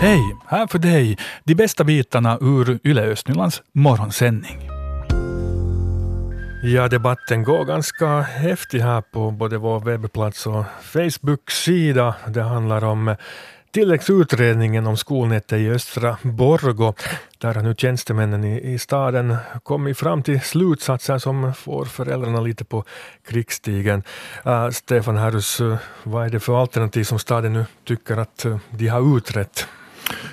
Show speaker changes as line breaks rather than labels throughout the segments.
Hej! Här för dig de bästa bitarna ur Yle Östnylands morgonsändning.
Ja, debatten går ganska häftig här på både vår webbplats och Facebook-sida. Det handlar om tilläggsutredningen om skolnätet i östra Borgo. Där har nu tjänstemännen i, i staden kommit fram till slutsatser som får föräldrarna lite på krigsstigen. Uh, Stefan Harrus, uh, äh, vad är det för alternativ som staden nu tycker att uh, de har utrett?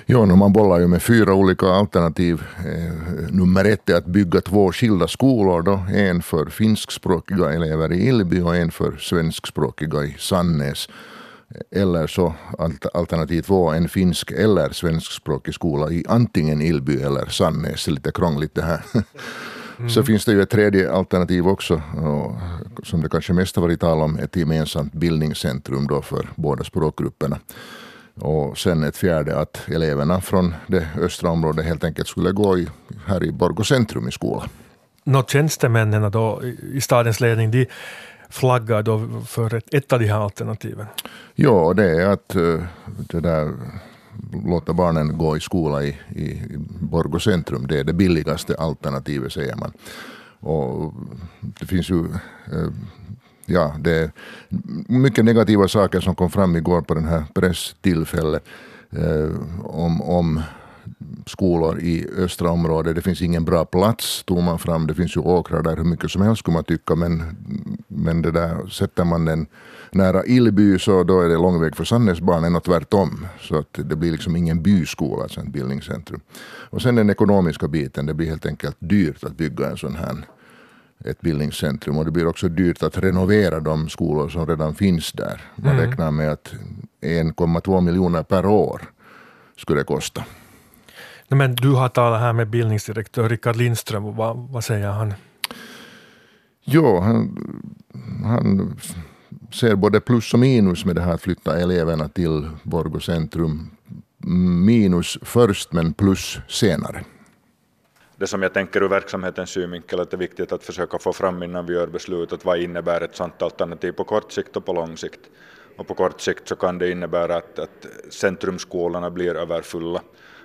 No, man bollar ju med fyra olika alternativ. Eh, nummer ett är att bygga två skilda skolor. Då. En för finskspråkiga elever i Ilby och en för svenskspråkiga i Sannäs. Eller så alternativ två, en finsk eller svenskspråkig skola i antingen Ilby eller Sannäs. Det är lite krångligt det här. Mm. Så finns det ju ett tredje alternativ också, som det kanske mest har varit tal om, ett gemensamt bildningscentrum då för båda språkgrupperna. Och sen ett fjärde att eleverna från det östra området helt enkelt skulle gå i, här i Borgå centrum i skolan.
Nå, tjänstemännen då i stadens ledning, de flaggar då för ett, ett av de här alternativen?
Ja, det är att eh, det där, låta barnen gå i skola i, i Borgå centrum, det är det billigaste alternativet säger man. Och det finns ju eh, ja, det är mycket negativa saker som kom fram igår på den här presstillfället eh, om, om skolor i östra området. Det finns ingen bra plats, tog man fram. Det finns ju åkrar där hur mycket som helst skulle man tycka, men, men det där, sätter man den nära Illby, så då är det lång väg för Sannäsbarnen och tvärtom. Så att det blir liksom ingen byskola, alltså ett bildningscentrum. Och sen den ekonomiska biten, det blir helt enkelt dyrt att bygga en sån här ett bildningscentrum och det blir också dyrt att renovera de skolor som redan finns där. Man mm. räknar med att 1,2 miljoner per år skulle det kosta.
Men du har talat här med bildningsdirektör Rickard Lindström, vad, vad säger han?
Jo, han, han ser både plus och minus med det här att flytta eleverna till Borgå centrum. Minus först men plus senare
det som jag tänker ur verksamhetens synvinkel att det är viktigt att försöka få fram innan vi gör beslutet vad innebär ett sådant alternativ på kort sikt och på lång sikt. Och på kort sikt så kan det innebära att, att centrumskolorna blir överfulla.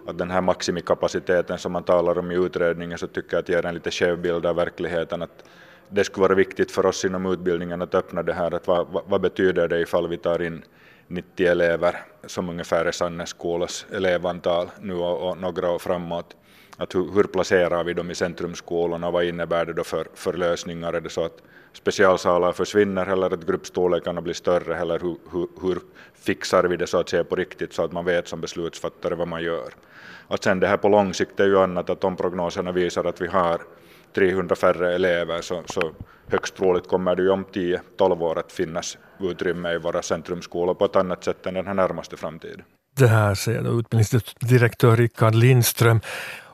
Att den här maximikapaciteten som man talar om i utredningen så tycker jag att ger en lite skev bild av verkligheten. Att det skulle vara viktigt för oss inom utbildningen att öppna det här. Att vad, vad betyder det ifall vi tar in 90 elever som ungefär är Sannäs skolas elevantal nu och, och några år framåt att hur, hur, placerar vi dem i centrumskolorna och vad innebär det då för, för lösningar? Är det så att specialsalar försvinner eller att gruppstorlekarna blir större eller hur, hur, hur, fixar vi det så att säga på riktigt så att man vet som beslutsfattare vad man gör? Att sen det här på lång sikt är ju annat att om prognoserna visar att vi har 300 färre elever så, så högst troligt kommer det ju om 10-12 år att finnas utrymme i våra centrumskolor på ett annat sätt än den här närmaste framtiden.
Det här säger utbildningsdirektör Rickard Lindström.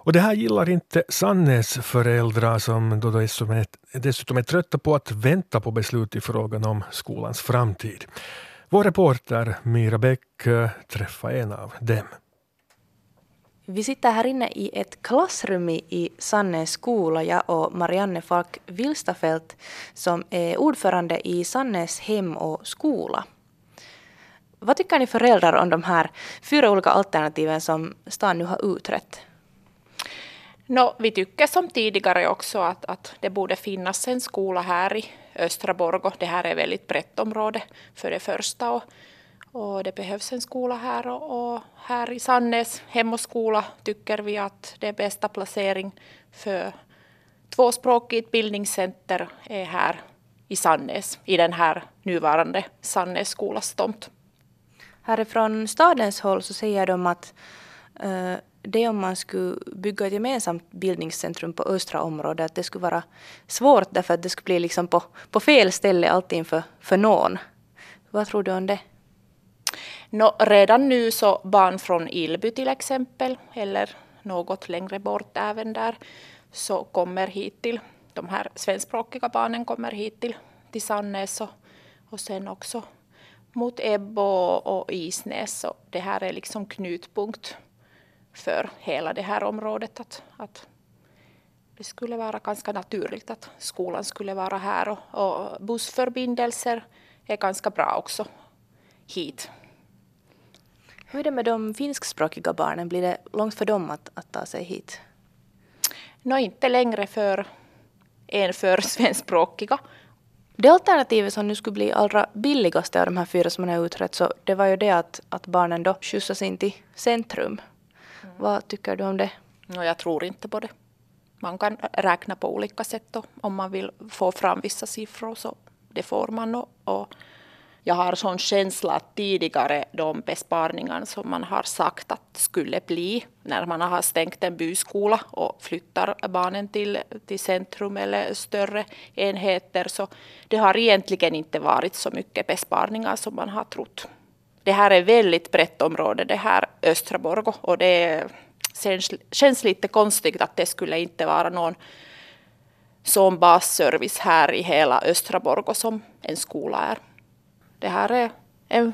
Och det här gillar inte Sannes föräldrar som då dessutom är, dessutom är trötta på att vänta på beslut i frågan om skolans framtid. Vår reporter Mira Bäck eh, träffade en av dem.
Vi sitter här inne i ett klassrum i Sannäs skola, jag och Marianne Falk Vilstafelt som är ordförande i Sannäs hem och skola. Vad tycker ni föräldrar om de här fyra olika alternativen som stan nu har utrett?
No, vi tycker som tidigare också att, att det borde finnas en skola här i östra Borgå. Det här är ett väldigt brett område för det första. Och, och det behövs en skola här och, och här i Sannäs Hem och skola tycker vi att det är bästa placering för tvåspråkigt bildningscenter är här i Sannäs, i den här nuvarande Sannäs skolas tomt.
Härifrån stadens håll så säger de att uh, det om man skulle bygga ett gemensamt bildningscentrum på östra området, att det skulle vara svårt därför att det skulle bli liksom på, på fel ställe alltid för, för någon. Vad tror du om det?
No, redan nu så barn från Ilby till exempel, eller något längre bort även där, så kommer hit till, de här svenskspråkiga barnen kommer hit till, till Sannäs och, och sen också mot Ebbo och, och Isnäs. Så det här är liksom knutpunkt för hela det här området. Att, att det skulle vara ganska naturligt att skolan skulle vara här och, och bussförbindelser är ganska bra också hit.
Hur är det med de finskspråkiga barnen? Blir det långt för dem att, att ta sig hit?
Nå, inte längre för en för svenskspråkiga.
Det alternativet som nu skulle bli allra billigaste av de här fyra som man har utrett så det var ju det att, att barnen då skjutsas in till centrum. Mm. Vad tycker du om det?
No, jag tror inte på det. Man kan räkna på olika sätt och om man vill få fram vissa siffror så det får man. Och, och jag har sån känsla att tidigare de besparingar som man har sagt att skulle bli när man har stängt en byskola och flyttar barnen till, till centrum eller större enheter så det har egentligen inte varit så mycket besparingar som man har trott. Det här är väldigt brett område det här Östra Borgå och det känns, känns lite konstigt att det skulle inte vara någon sån basservice här i hela Östra Borgå som en skola är det här är en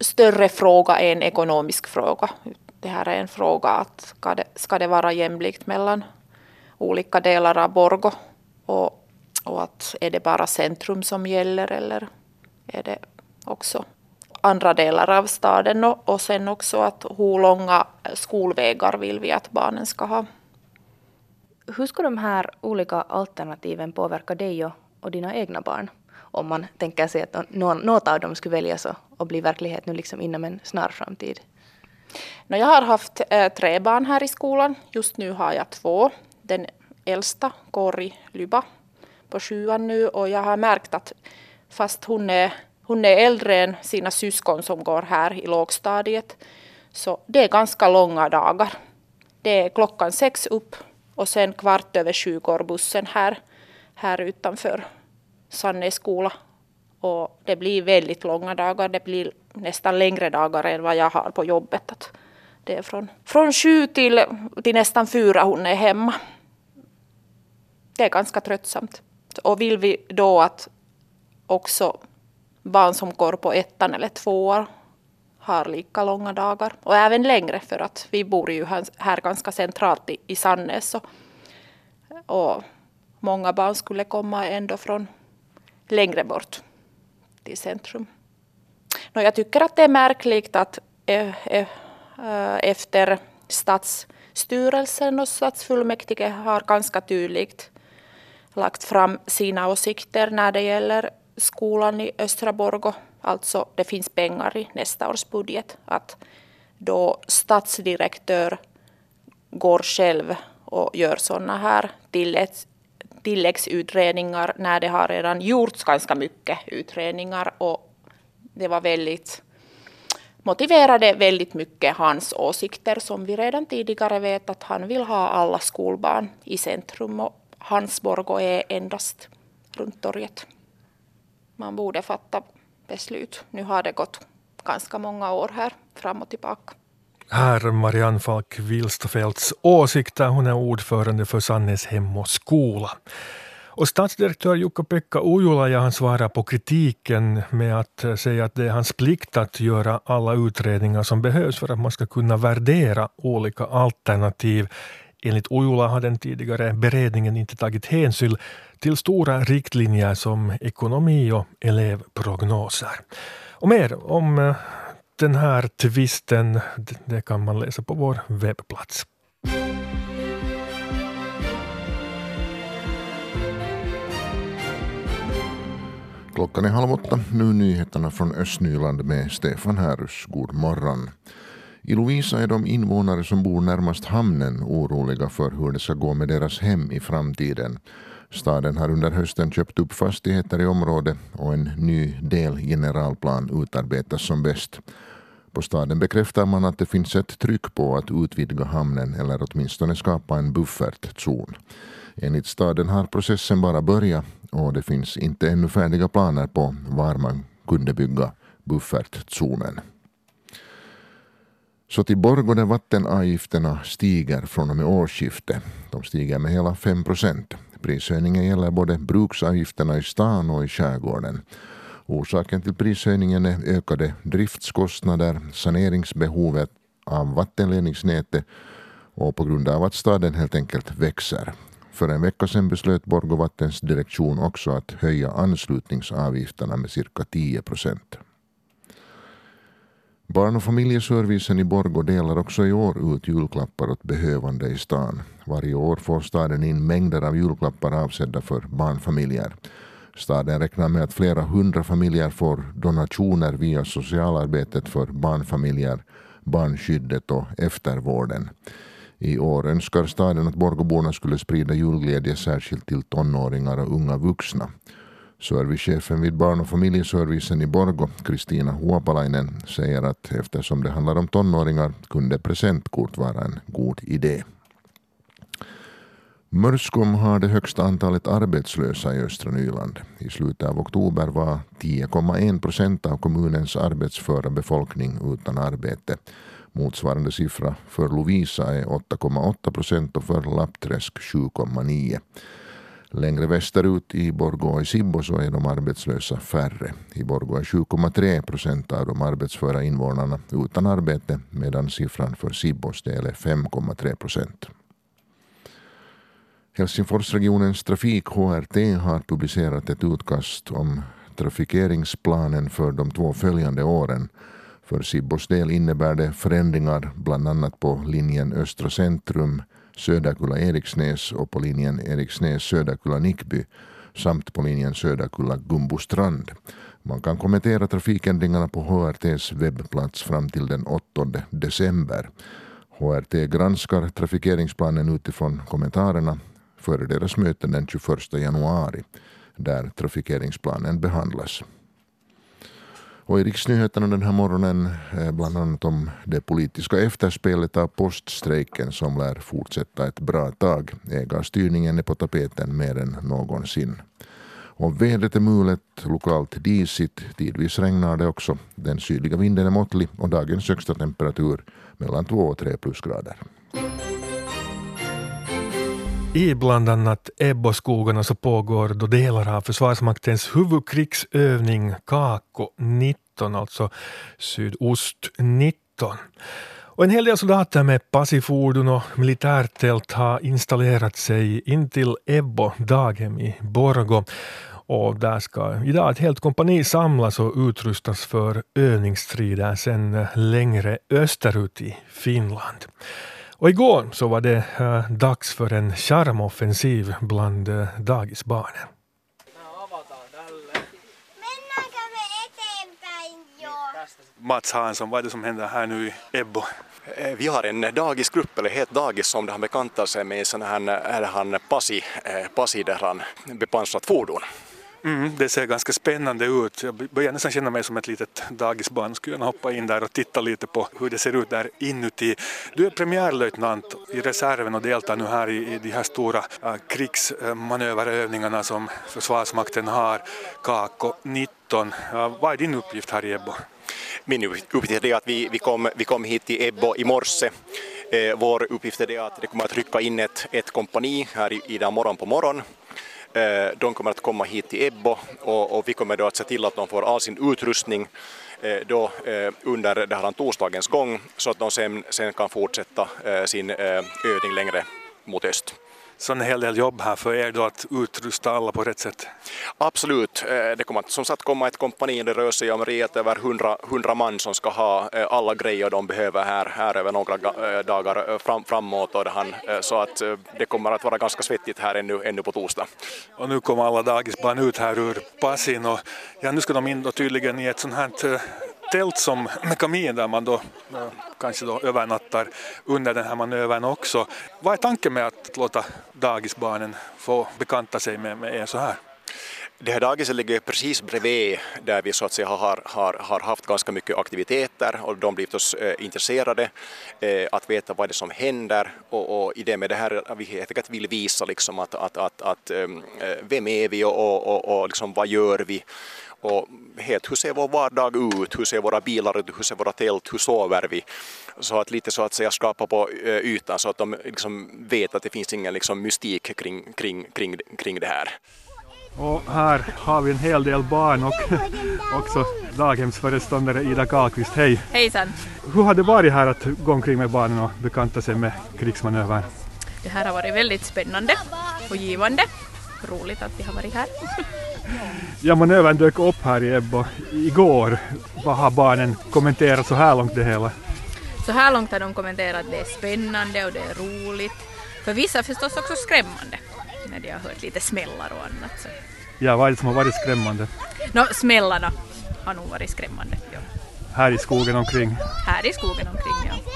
större fråga än ekonomisk fråga. Det här är en fråga att ska det, ska det vara jämlikt mellan olika delar av Borgo och, och att är det bara centrum som gäller eller är det också andra delar av staden och, sen också att hur långa skolvägar vill vi att barnen ska ha.
Hur ska de här olika alternativen påverka dig och, och dina egna barn? om man tänker sig att något av dem skulle väljas och, och bli verklighet nu liksom inom en snar framtid?
No, jag har haft äh, tre barn här i skolan. Just nu har jag två. Den äldsta går i Lyba på sjuan nu och jag har märkt att fast hon är, hon är äldre än sina syskon som går här i lågstadiet så det är ganska långa dagar. Det är klockan sex upp och sen kvart över sju går bussen här, här utanför Sanne skola. Och det blir väldigt långa dagar. Det blir nästan längre dagar än vad jag har på jobbet. Att det är från, från sju till, till nästan fyra hon är hemma. Det är ganska tröttsamt. Och vill vi då att också barn som går på ettan eller tvåan har lika långa dagar och även längre för att vi bor ju här ganska centralt i, i Sannäs och, och många barn skulle komma ändå från längre bort till centrum. No, jag tycker att det är märkligt att eh, eh, eh, efter stadsstyrelsen och stadsfullmäktige har ganska tydligt lagt fram sina åsikter när det gäller skolan i Östra Borgå. Alltså det finns pengar i nästa års budget. Att då stadsdirektör går själv och gör sådana här tilläggs, tilläggsutredningar när det har redan gjorts ganska mycket utredningar och det var väldigt motiverade väldigt mycket hans åsikter som vi redan tidigare vet att han vill ha alla skolbarn i centrum och hans Borgå är endast runt torget. Man borde fatta beslut. Nu har det gått ganska många år här fram och tillbaka.
Här Marianne Falk Wilstafelts åsikter. Hon är ordförande för Sannes Hem och skola. Och stadsdirektör Jukka-Pekka Ujula han svarar på kritiken med att säga att det är hans plikt att göra alla utredningar som behövs för att man ska kunna värdera olika alternativ. Enligt Ojula har den tidigare beredningen inte tagit hänsyn till stora riktlinjer som ekonomi och elevprognoser. Och mer om eh, den här tvisten det kan man läsa på vår webbplats.
Klockan är halv åtta. Nu nyheterna från Östnyland med Stefan Härus. God morgon. I Lovisa är de invånare som bor närmast hamnen oroliga för hur det ska gå med deras hem i framtiden. Staden har under hösten köpt upp fastigheter i området och en ny delgeneralplan utarbetas som bäst. På staden bekräftar man att det finns ett tryck på att utvidga hamnen eller åtminstone skapa en buffertzon. Enligt staden har processen bara börjat och det finns inte ännu färdiga planer på var man kunde bygga buffertzonen. Så till Borgå där vattenavgifterna stiger från och med årsskiftet. De stiger med hela 5 procent. Prishöjningen gäller både bruksavgifterna i stan och i skärgården. Orsaken till prishöjningen är ökade driftskostnader, saneringsbehovet av vattenledningsnätet och på grund av att staden helt enkelt växer. För en vecka sedan beslöt Borgåvattens direktion också att höja anslutningsavgifterna med cirka 10 procent. Barn och familjeservicen i Borgå delar också i år ut julklappar åt behövande i stan. Varje år får staden in mängder av julklappar avsedda för barnfamiljer. Staden räknar med att flera hundra familjer får donationer via socialarbetet för barnfamiljer, barnskyddet och eftervården. I år önskar staden att Borgåborna skulle sprida julglädje särskilt till tonåringar och unga vuxna. Servicechefen vid barn och familjeservicen i Borgo, Kristina Huopalainen, säger att eftersom det handlar om tonåringar kunde presentkort vara en god idé. Mörskom har det högsta antalet arbetslösa i östra Nyland. I slutet av oktober var 10,1 procent av kommunens arbetsföra befolkning utan arbete. Motsvarande siffra för Lovisa är 8,8 procent och för Lappträsk 7,9. Längre västerut i Borgå och i Sibbo så är de arbetslösa färre. I Borgå är 7,3 procent av de arbetsföra invånarna utan arbete medan siffran för Sibbos del är 5,3 procent. Helsingforsregionens trafik, HRT, har publicerat ett utkast om trafikeringsplanen för de två följande åren. För Sibbos del innebär det förändringar bland annat på linjen Östra centrum, Söderkulla-Eriksnäs och på linjen Eriksnäs-Söderkulla-Nickby samt på linjen Söderkulla-Gumbostrand. Man kan kommentera trafikändringarna på HRTs webbplats fram till den 8 december. HRT granskar trafikeringsplanen utifrån kommentarerna före deras möte den 21 januari där trafikeringsplanen behandlas. Och i riksnyheterna den här morgonen eh, bland annat om det politiska efterspelet av poststrejken som lär fortsätta ett bra tag. Ägarstyrningen är på tapeten mer än någonsin. Och vädret är mulet, lokalt disigt, tidvis regnar det också. Den sydliga vinden är måttlig och dagens högsta temperatur mellan 2 och 3 plusgrader.
I bland annat Ebboskogarna så pågår då delar av Försvarsmaktens huvudkrigsövning Kako 19, alltså sydost 19. Och en hel del soldater med passifordon och militärtält har installerat sig intill Ebbo daghem i Borgo. Och där ska idag ett helt kompani samlas och utrustas för övningsstrider sen längre österut i Finland. Och igår så var det äh, dags för en charmoffensiv bland äh, dagisbarnen. Mats Hansson, vad är det som händer här nu i Ebbo?
Eh, vi har en dagisgrupp, eller helt dagis, som han bekantar sig med sån här, är han passi, passi där han bepansrat fordon.
Mm, det ser ganska spännande ut. Jag börjar nästan känna mig som ett litet dagisbarn. Skulle gärna hoppa in där och titta lite på hur det ser ut där inuti. Du är premiärlöjtnant i reserven och deltar nu här i, i de här stora äh, krigsmanöverövningarna som Försvarsmakten har, Kako 19. Äh, vad är din uppgift här i Ebbo?
Min uppgift är att vi, vi, kom, vi kom hit till Ebbo i morse. Eh, vår uppgift är att det kommer att rycka in ett, ett kompani här i, idag morgon på morgon Eh, de kommer att komma hit till Ebbo och, och vi kommer då att se till att de får all sin utrustning eh, då, eh, under det här torsdagens gång så att de sen, sen kan fortsätta sin övning längre mot öst.
Så en hel del jobb här för er då att utrusta alla på rätt sätt?
Absolut. Det kommer att som sagt komma ett kompani, det rör sig om rejält över 100, 100 man som ska ha alla grejer de behöver här, här över några dagar fram, framåt. Och det så att det kommer att vara ganska svettigt här ännu, ännu på torsdag.
Och nu kommer alla dagisbarn ut här ur passin och ja, nu ska de in då tydligen i ett sånt här tält som kamin där man då kanske då övernattar under den här manövern också. Vad är tanken med att låta dagisbarnen få bekanta sig med, med er så här?
Det här dagiset ligger precis bredvid där vi så att säga har, har, har haft ganska mycket aktiviteter och de blir förstås eh, intresserade eh, att veta vad det är som händer. Och, och i det med det här vi helt enkelt vill visa liksom att, att, att, att ehm, eh, vem är vi och, och, och, och liksom vad gör vi? Och helt hur ser vår vardag ut, hur ser våra bilar ut, hur ser våra tält, hur sover vi? Så att lite så att säga skapa på eh, ytan så att de liksom vet att det finns ingen liksom mystik kring, kring, kring, kring det här.
Och här har vi en hel del barn och också daghemsföreståndare Ida Karlqvist. Hej!
Hejsan!
Hur har det varit här att gå omkring med barnen och bekanta sig med krigsmanövern?
Det här har varit väldigt spännande och givande.
roligt att vi har varit här.
ja, manövern dök upp här i Ebbo igår. Vad har barnen kommenterat så här långt det hela?
Så här långt har de kommenterat att det är spännande och det är roligt. För vissa förstås också skrämmande när de har hört lite smällar och annat. Så.
Ja, vad är det som har varit skrämmande?
No, smällarna har nog varit skrämmande. Ja.
Här i skogen omkring?
Här i skogen omkring, ja.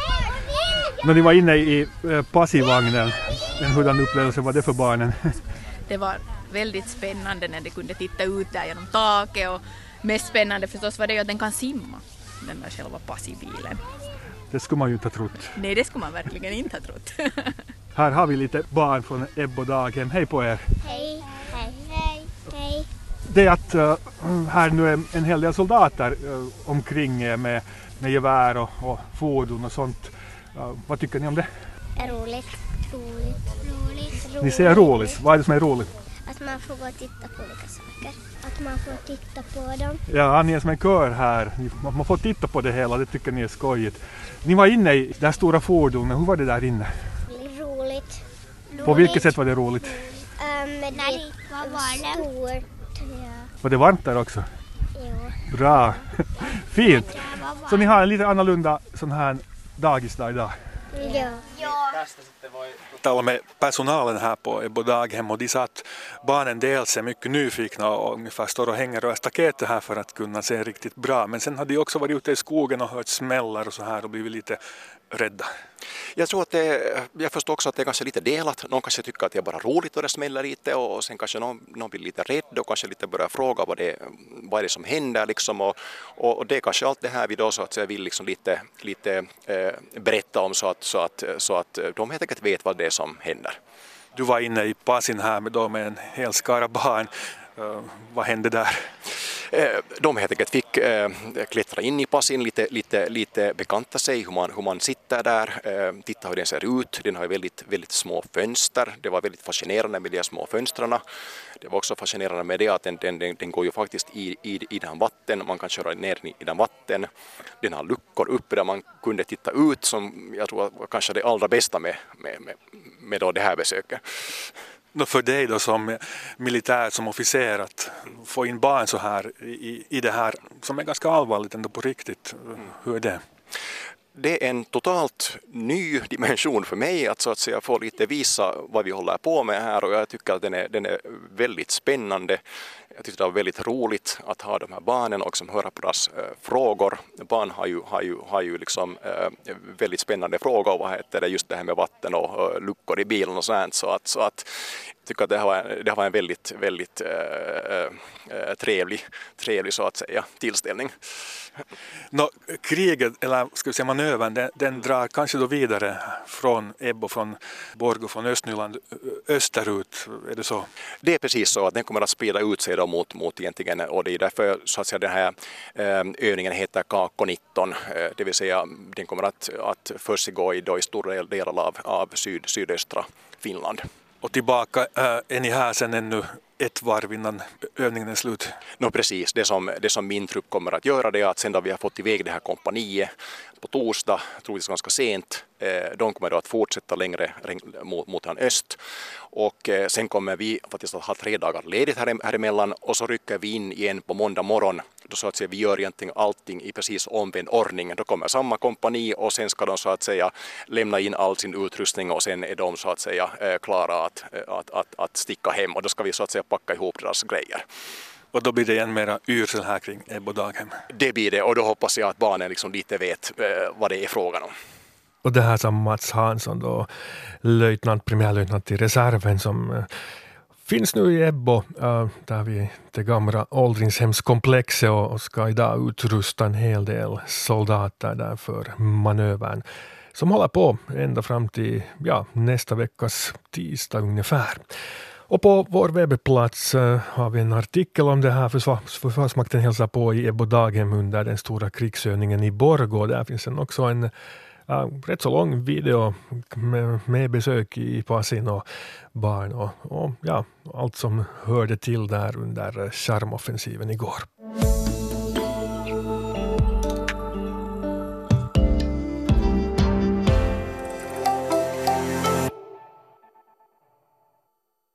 När ni var inne i eh, passivagnen, en hurdan upplevelse var det för barnen?
Det var väldigt spännande när de kunde titta ut där genom taket och mest spännande förstås var det ju att den kan simma, den där själva passivbilen.
Det skulle man ju inte ha trott.
Nej, det skulle man verkligen inte ha trott.
Här har vi lite barn från Ebbo daghem. Hej på er!
Hej, hej, hej, hej.
Det är att uh, här nu är en hel del soldater uh, omkring er med, med gevär och, och fordon och sånt. Uh, vad tycker ni om det?
Roligt. Roligt. Roligt.
Ni säger roligt. Vad är det som är roligt?
Att man får gå och titta på olika saker. Att man får titta på dem.
Ja, ni är som en kör här. Man får titta på det hela, det tycker ni är skojigt. Ni var inne i det här stora fordonet, hur var det där inne?
Roligt.
På vilket sätt var det roligt?
Um, det var varmt.
Var det varmt där också?
ja.
Bra! Fint! Så ni har en lite annorlunda sån här dagisdag idag?
Ja.
talade med personalen här på Ebbo daghem och de sa att barnen dels är mycket nyfikna och ungefär står och hänger över staketet här för att kunna se riktigt bra. Men sen har de också varit ute i skogen och hört smällar och så här och blivit lite rädda.
Jag tror att det, jag förstår också att det är kanske lite delat. Någon kanske tycker att det är bara roligt och det smäller lite och sen kanske någon, någon blir lite rädd och kanske lite börjar fråga vad det, vad är det som händer liksom och, och det är kanske allt det här vi då så att säga vill liksom lite, lite eh, berätta om så att, så, att, så att de helt enkelt vet vad det är som händer.
Du var inne i Pasin här med, då med en hel skara barn. Uh, vad hände där?
Eh, de helt enkelt fick eh, klättra in i passin, lite, lite, lite bekanta sig hur man, hur man sitter där, eh, titta hur den ser ut. Den har väldigt, väldigt små fönster. Det var väldigt fascinerande med de små fönstren. Det var också fascinerande med det att den, den, den, den går ju faktiskt i, i, i den vatten, man kan köra ner i den vatten. Den har luckor uppe där man kunde titta ut som jag tror var kanske det allra bästa med, med, med, med då det här besöket
för dig då som militär, som officer, att få in barn så här i, i det här som är ganska allvarligt ändå på riktigt, hur är det?
Det är en totalt ny dimension för mig att så att säga få lite visa vad vi håller på med här och jag tycker att den är, den är väldigt spännande. Jag tyckte det var väldigt roligt att ha de här barnen och som höra på deras äh, frågor. Barn har ju, har ju, har ju liksom, äh, väldigt spännande frågor, vad heter det, just det här med vatten och äh, luckor i bilen och sånt. Så att, så att jag tycker att det var, det var en väldigt, väldigt trevlig, trevlig så att säga tillställning.
No, kriget, eller ska vi säga manövern, den, den, drar kanske då vidare från Ebbo, från Borgå, från Östnyland österut, är det så?
Det är precis så, att den kommer att sprida ut sig då mot, mot egentligen, och det är därför så att säga den här övningen heter Kako 19, det vill säga den kommer att, att försiggå i, då i stora delar av, av syd, sydöstra Finland.
Och tillbaka, är ni här sen ännu ett varv innan övningen är slut?
No, precis, det som, det som min trupp kommer att göra det är att sen då vi har fått iväg det här kompaniet på torsdag, troligtvis ganska sent, eh, de kommer då att fortsätta längre mot, mot öst och eh, sen kommer vi faktiskt att ha tre dagar ledigt här, här emellan och så rycker vi in igen på måndag morgon då så att säga vi gör egentligen allting i precis omvänd ordning. Då kommer samma kompani och sen ska de så att säga lämna in all sin utrustning och sen är de så att säga eh, klara att, att, att, att sticka hem och då ska vi så att säga packa ihop deras grejer.
Och då blir det igen mera yrsel här kring Ebbo daghem?
Det blir det och då hoppas jag att barnen liksom lite vet eh, vad det är frågan om.
Och det här som Mats Hansson då, löjtnant, premiärlöjtnant i reserven som uh, finns nu i Ebbo, uh, där vid det gamla åldringshemskomplexet och, och ska idag utrusta en hel del soldater där för manövern som håller på ända fram till ja, nästa veckas tisdag ungefär. Och på vår webbplats eh, har vi en artikel om det här. Försvarsmakten hälsar på i Ebbo daghem under den stora krigsövningen i Borgå. Där finns en också en äh, rätt så lång video med, med besök i Pasin och barn och, och, ja, allt som hörde till där under charmoffensiven igår.